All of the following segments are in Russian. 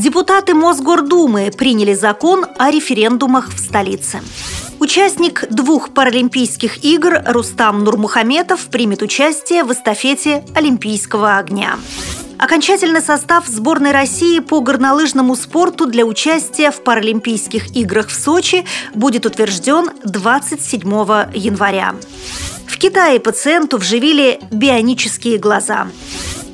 Депутаты Мосгордумы приняли закон о референдумах в столице. Участник двух Паралимпийских игр Рустам Нурмухаметов примет участие в эстафете Олимпийского огня. Окончательный состав сборной России по горнолыжному спорту для участия в Паралимпийских играх в Сочи будет утвержден 27 января. В Китае пациенту вживили бионические глаза.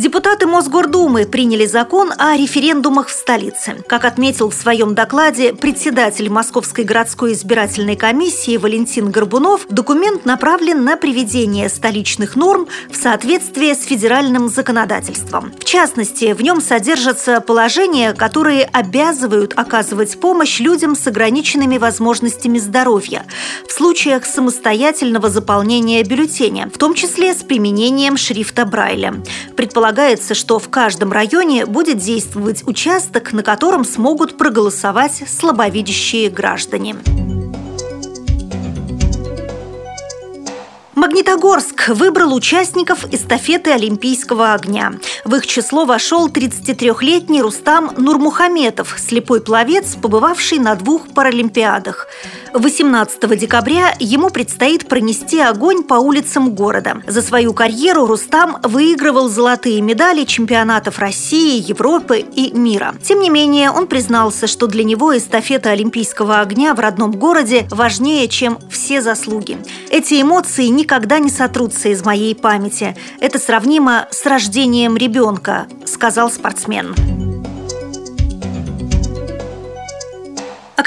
Депутаты Мосгордумы приняли закон о референдумах в столице. Как отметил в своем докладе председатель Московской городской избирательной комиссии Валентин Горбунов, документ направлен на приведение столичных норм в соответствие с федеральным законодательством. В частности, в нем содержатся положения, которые обязывают оказывать помощь людям с ограниченными возможностями здоровья в случаях самостоятельного заполнения бюллетеня, в том числе с применением шрифта Брайля. Предполагается, что в каждом районе будет действовать участок, на котором смогут проголосовать слабовидящие граждане. Магнитогорск выбрал участников эстафеты Олимпийского огня. В их число вошел 33-летний Рустам Нурмухаметов, слепой пловец, побывавший на двух паралимпиадах. 18 декабря ему предстоит пронести огонь по улицам города. За свою карьеру Рустам выигрывал золотые медали чемпионатов России, Европы и мира. Тем не менее, он признался, что для него эстафета Олимпийского огня в родном городе важнее, чем все заслуги. Эти эмоции никогда не сотрутся из моей памяти. Это сравнимо с рождением ребенка, сказал спортсмен.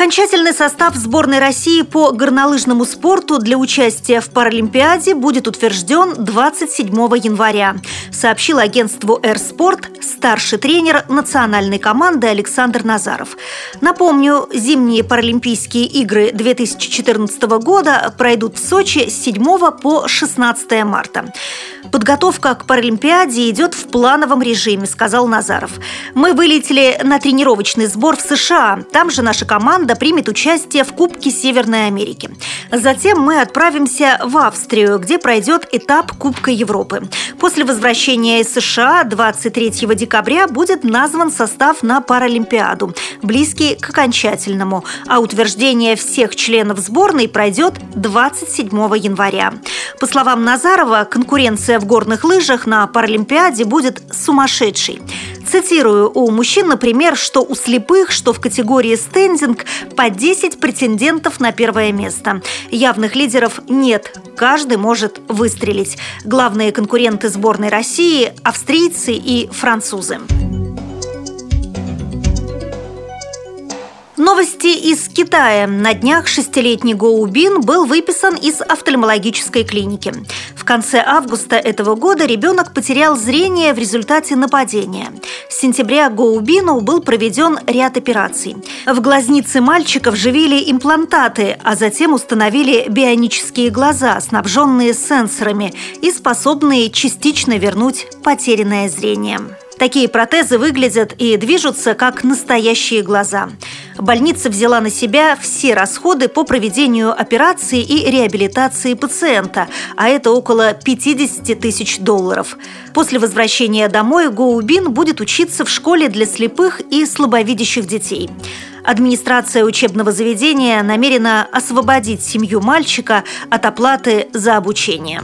Окончательный состав сборной России по горнолыжному спорту для участия в Паралимпиаде будет утвержден 27 января, сообщил агентству «Эрспорт» старший тренер национальной команды Александр Назаров. Напомню, зимние Паралимпийские игры 2014 года пройдут в Сочи с 7 по 16 марта. Подготовка к Паралимпиаде идет в плановом режиме, сказал Назаров. Мы вылетели на тренировочный сбор в США. Там же наша команда примет участие в Кубке Северной Америки. Затем мы отправимся в Австрию, где пройдет этап Кубка Европы. После возвращения из США 23 декабря будет назван состав на Паралимпиаду, близкий к окончательному, а утверждение всех членов сборной пройдет 27 января. По словам Назарова, конкуренция в горных лыжах на Паралимпиаде будет сумасшедшей. Цитирую, у мужчин, например, что у слепых, что в категории стендинг по 10 претендентов на первое место. Явных лидеров нет, каждый может выстрелить. Главные конкуренты сборной России – австрийцы и французы. Новости из Китая. На днях шестилетний Гоубин был выписан из офтальмологической клиники. В конце августа этого года ребенок потерял зрение в результате нападения. С сентября Гоубину был проведен ряд операций. В глазнице мальчика вживили имплантаты, а затем установили бионические глаза, снабженные сенсорами и способные частично вернуть потерянное зрение. Такие протезы выглядят и движутся как настоящие глаза. Больница взяла на себя все расходы по проведению операции и реабилитации пациента, а это около 50 тысяч долларов. После возвращения домой Гоубин будет учиться в школе для слепых и слабовидящих детей. Администрация учебного заведения намерена освободить семью мальчика от оплаты за обучение.